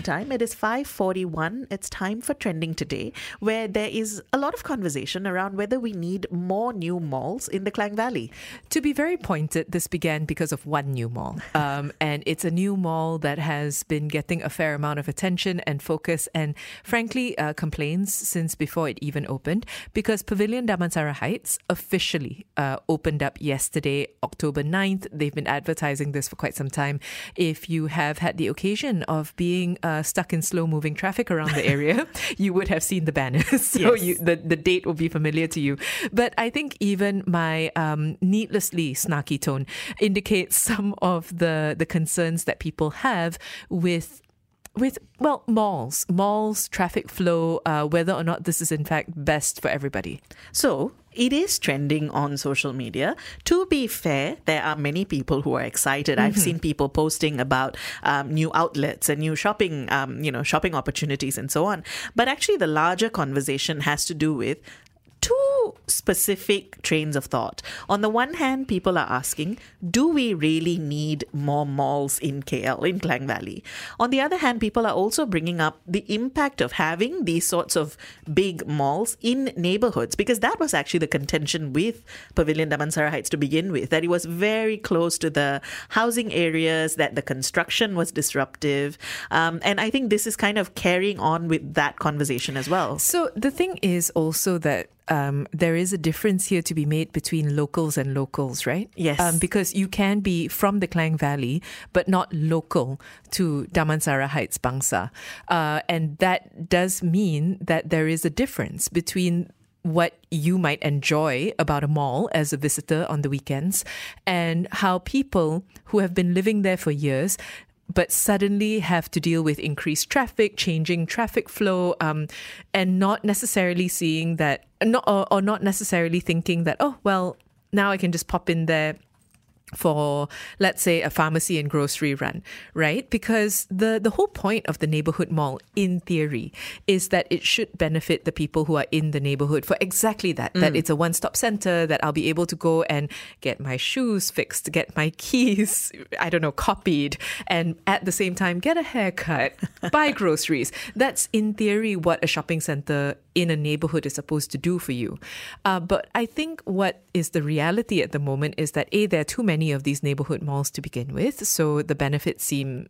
meantime, it is 5:41. It's time for trending today, where there is a lot of conversation around whether we need more new malls in the Klang Valley. To be very pointed, this began because of one new mall. Um, and it's a new mall that has been getting a fair amount of attention and focus, and frankly, uh, complaints since before it even opened. Because Pavilion Damansara Heights officially uh, opened up yesterday, October 9th. They've been advertising this for quite some time. If you have had the occasion of being being uh, stuck in slow moving traffic around the area, you would have seen the banners. so Yes. you, the, the date will be familiar to you. But I think even my um, needlessly snarky tone indicates some of the, the concerns that people have with with well malls malls traffic flow uh, whether or not this is in fact best for everybody So it is trending on social media. To be fair, there are many people who are excited. I've seen people posting about um, new outlets and new shopping, um, you know, shopping opportunities and so on. But actually, the larger conversation has to do with two specific trains of thought. On the one hand, people are asking, do we really need more malls in KL, in Klang Valley? On the other hand, people are also bringing up the impact of having these sorts of big malls in neighborhoods, because that was actually the contention with Pavilion Damansara Heights to begin with, that it was very close to the housing areas, that the construction was disruptive. Um, and I think this is kind of carrying on with that conversation as well. So the thing is also that um, there is a difference here to be made between locals and locals, right? Yes. Um, because you can be from the Klang Valley, but not local to Damansara Heights Bangsar. Uh, and that does mean that there is a difference between what you might enjoy about a mall as a visitor on the weekends and how people who have been living there for years but suddenly have to deal with increased traffic, changing traffic flow, um, and not necessarily seeing that, not, or, or not necessarily thinking that, oh, well, now I can just pop in there for let's say a pharmacy and grocery run right? Because the the whole point of the neighborhood mall in theory is that it should benefit the people who are in the neighborhood for exactly that that it's a one stop center that I'll be able to go and get my shoes fixed get my keys I don't know copied and at the same time get a haircut buy groceries. That's in theory what a shopping center in a neighborhood is supposed to do for you. Uh, but I think what is the reality at the moment is that a there are too many of these neighborhood malls to begin with, so the benefits seem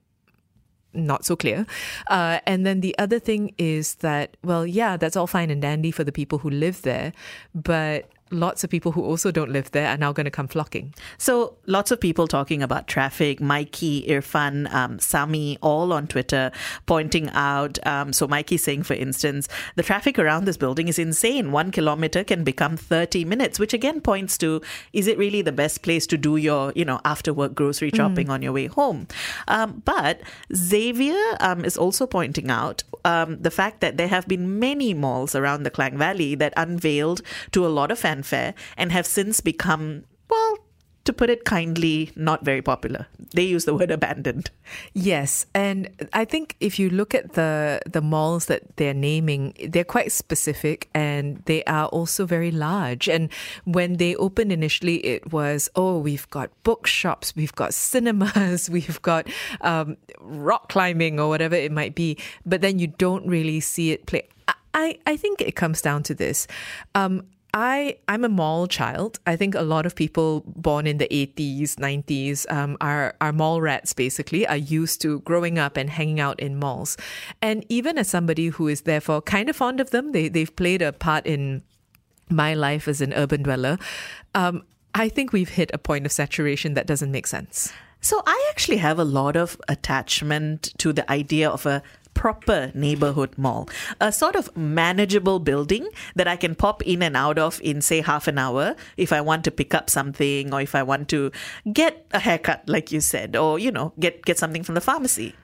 not so clear. Uh, and then the other thing is that, well, yeah, that's all fine and dandy for the people who live there, but lots of people who also don't live there are now going to come flocking. So lots of people talking about traffic. Mikey, Irfan, um, Sami, all on Twitter pointing out. Um, so Mikey saying, for instance, the traffic around this building is insane. One kilometer can become 30 minutes, which again points to, is it really the best place to do your, you know, after work grocery shopping on your way home? Um, but Xavier um, is also pointing out um, the fact that there have been many malls around the Klang Valley that unveiled to a lot of fanfare and have since become, well, to put it kindly, not very popular. They use the word abandoned. Yes, and I think if you look at the the malls that they're naming, they're quite specific and they are also very large. And when they opened initially, it was oh, we've got bookshops, we've got cinemas, we've got um, rock climbing or whatever it might be. But then you don't really see it play. I I, I think it comes down to this. Um, I I'm a mall child. I think a lot of people born in the 80s, 90s um, are are mall rats. Basically, are used to growing up and hanging out in malls. And even as somebody who is therefore kind of fond of them, they they've played a part in my life as an urban dweller. Um, I think we've hit a point of saturation that doesn't make sense. So I actually have a lot of attachment to the idea of a proper neighborhood mall, a sort of manageable building that I can pop in and out of in, say, half an hour if I want to pick up something or if I want to get a haircut, like you said, or, you know, get, get something from the pharmacy.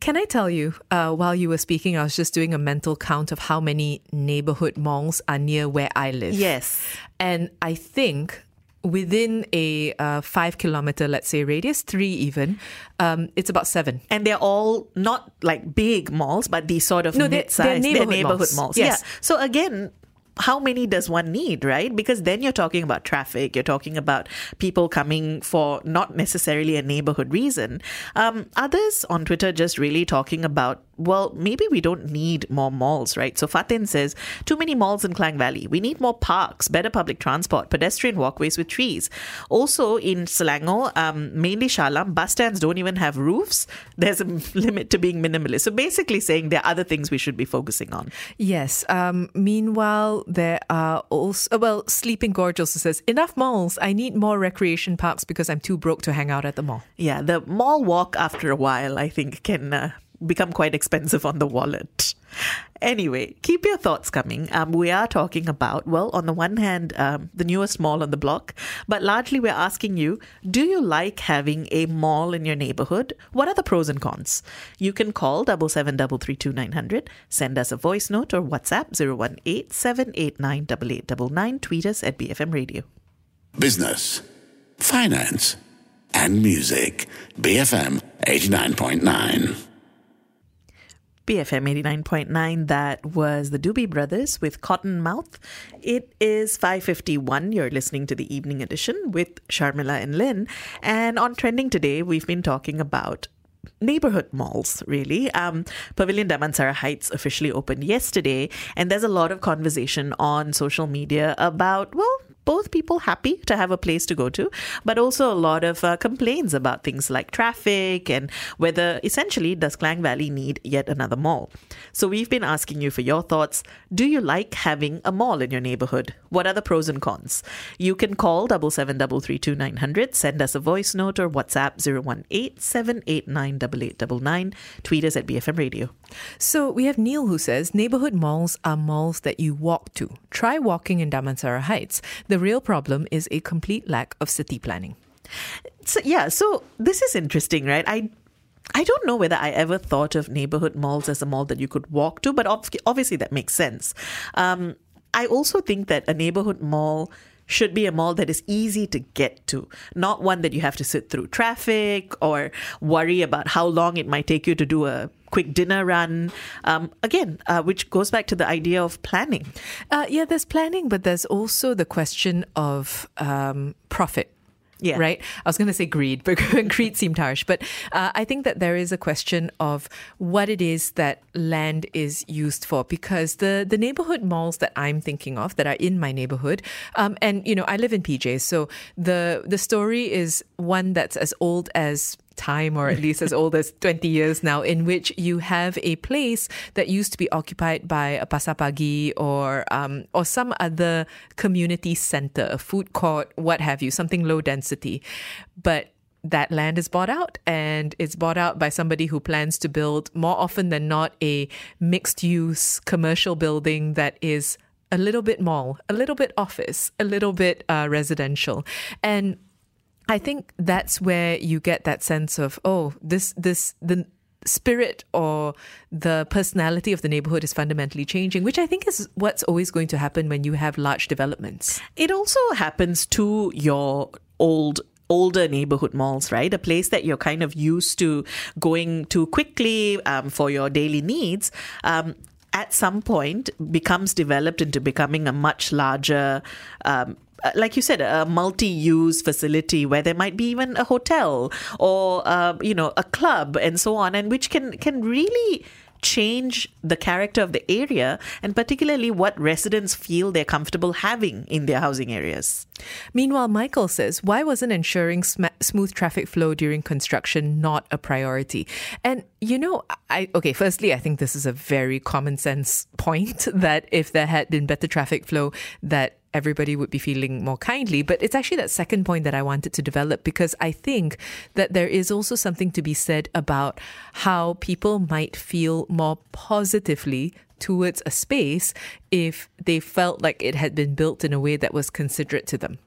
Can I tell you, uh, while you were speaking, I was just doing a mental count of how many neighborhood malls are near where I live. Yes. And I think within a uh, five kilometer, let's say, radius, three even, um, it's about seven. And they're all not like big malls, but these sort of No, they're- mid-sized, they're neighborhood malls. malls. Yes. Yeah. So again, how many does one need, right? Because then you're talking about traffic, you're talking about people coming for not necessarily a neighborhood reason. Um, others on Twitter just really talking about, well, maybe we don't need more malls, right? So Fatin says, too many malls in Klang Valley. We need more parks, better public transport, pedestrian walkways with trees. Also in Selangor, um, mainly Shah Alam, bus stands don't even have roofs. There's a limit to being minimalist. So basically saying there are other things we should be focusing on. Yes. Um, meanwhile, there are also, uh, well, Sleeping Gorge also says, enough malls. I need more recreation parks because I'm too broke to hang out at the mall. Yeah, the mall walk after a while, I think, can uh, become quite expensive on the wallet. Anyway, keep your thoughts coming. Um, we are talking about, well, on the one hand, um, the newest mall on the block, but largely we're asking you do you like having a mall in your neighborhood? What are the pros and cons? You can call double seven double three two nine hundred, send us a voice note or WhatsApp 018 789 8899, tweet us at BFM Radio. business, finance, and music. BFM 89.9. BFM 89.9 that was the Doobie Brothers with Cotton Mouth. It is 5:51. You're listening to the evening edition with Sharmila and Lynn. And on trending today, we've been talking about neighborhood malls really um, pavilion damansara heights officially opened yesterday and there's a lot of conversation on social media about well both people happy to have a place to go to, but also a lot of uh, complaints about things like traffic and whether essentially does Klang Valley need yet another mall. So we've been asking you for your thoughts. Do you like having a mall in your neighborhood? What are the pros and cons? You can call double seven double three two nine hundred, send us a voice note or WhatsApp 018-789-8899. Tweet us at BFM Radio. So we have Neil who says neighborhood malls are malls that you walk to. Try walking in Damansara Heights. The real problem is a complete lack of city planning. So yeah, so this is interesting, right? I I don't know whether I ever thought of neighborhood malls as a mall that you could walk to, but ob- obviously that makes sense. Um, I also think that a neighborhood mall should be a mall that is easy to get to, not one that you have to sit through traffic or worry about how long it might take you to do a quick dinner run. Um, again, uh, which goes back to the idea of planning. Uh, yeah, there's planning, but there's also the question of um, profit. Yeah. Right? I was going to say greed, but greed seemed harsh. But uh, I think that there is a question of what it is that land is used for because the, the neighborhood malls that I'm thinking of that are in my neighborhood, um, and, you know, I live in PJ, so the, the story is one that's as old as time or at least as old as 20 years now in which you have a place that used to be occupied by a pasar pagi or um, or some other community center a food court what have you something low density but that land is bought out and it's bought out by somebody who plans to build more often than not a mixed use commercial building that is a little bit mall, a little bit office, a little bit uh, residential. And I think that's where you get that sense of, oh, this, this, the spirit or the personality of the neighborhood is fundamentally changing, which I think is what's always going to happen when you have large developments. It also happens to your old older neighborhood malls, right? A place that you're kind of used to going to quickly um, for your daily needs. Um, at some point becomes developed into becoming a much larger um, uh, like you said, a multi-use facility where there might be even a hotel or uh, you know a club and so on, and which can can really change the character of the area and particularly what residents feel they're comfortable having in their housing areas. Meanwhile, Michael says, why wasn't ensuring sm- smooth traffic flow during construction not a priority? And, you know, I, okay, firstly, I think this is a very common sense point that if there had been better traffic flow, that everybody would be feeling more kindly. But it's actually that second point that I wanted to develop because I think that there is also something to be said about how people might feel more positively towards a space if they felt like it had been built in a way that was considerate to them.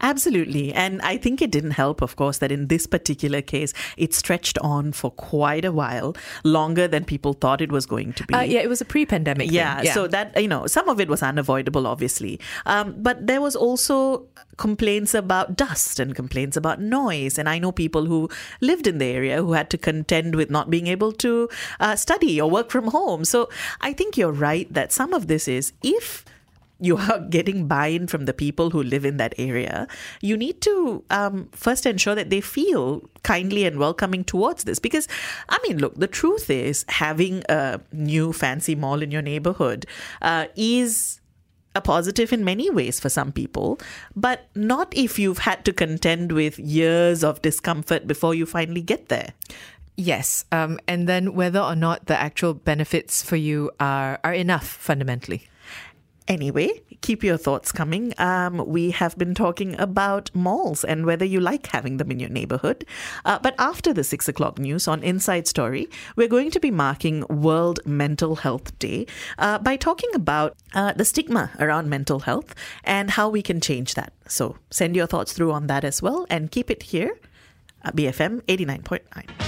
Absolutely. And I think it didn't help, of course, that in this particular case, it stretched on for quite a while, longer than people thought it was going to be. Uh, yeah, it was a pre-pandemic. Yeah, yeah. so that you know, some of it was unavoidable, obviously, um, but there was also complaints about dust and complaints about noise. And I know people who lived in the area who had to contend with not being able to uh, study or work from home. So I think you're right that some of this is if you are getting buy-in from the people who live in that area, you need to um, first ensure that they feel kindly and welcoming towards this. Because, I mean, look, the truth is having a new fancy mall in your neighborhood uh, is a positive in many ways for some people, but not if you've had to contend with years of discomfort before you finally get there. Yes, um, and then whether or not the actual benefits for you are are enough fundamentally. Anyway, keep your thoughts coming. Um, we have been talking about malls and whether you like having them in your neighborhood. Uh, but after the six o'clock news on Inside Story, we're going to be marking World Mental Health Day uh, by talking about uh, the stigma around mental health and how we can change that. So send your thoughts through on that as well and keep it here BFM 89.9.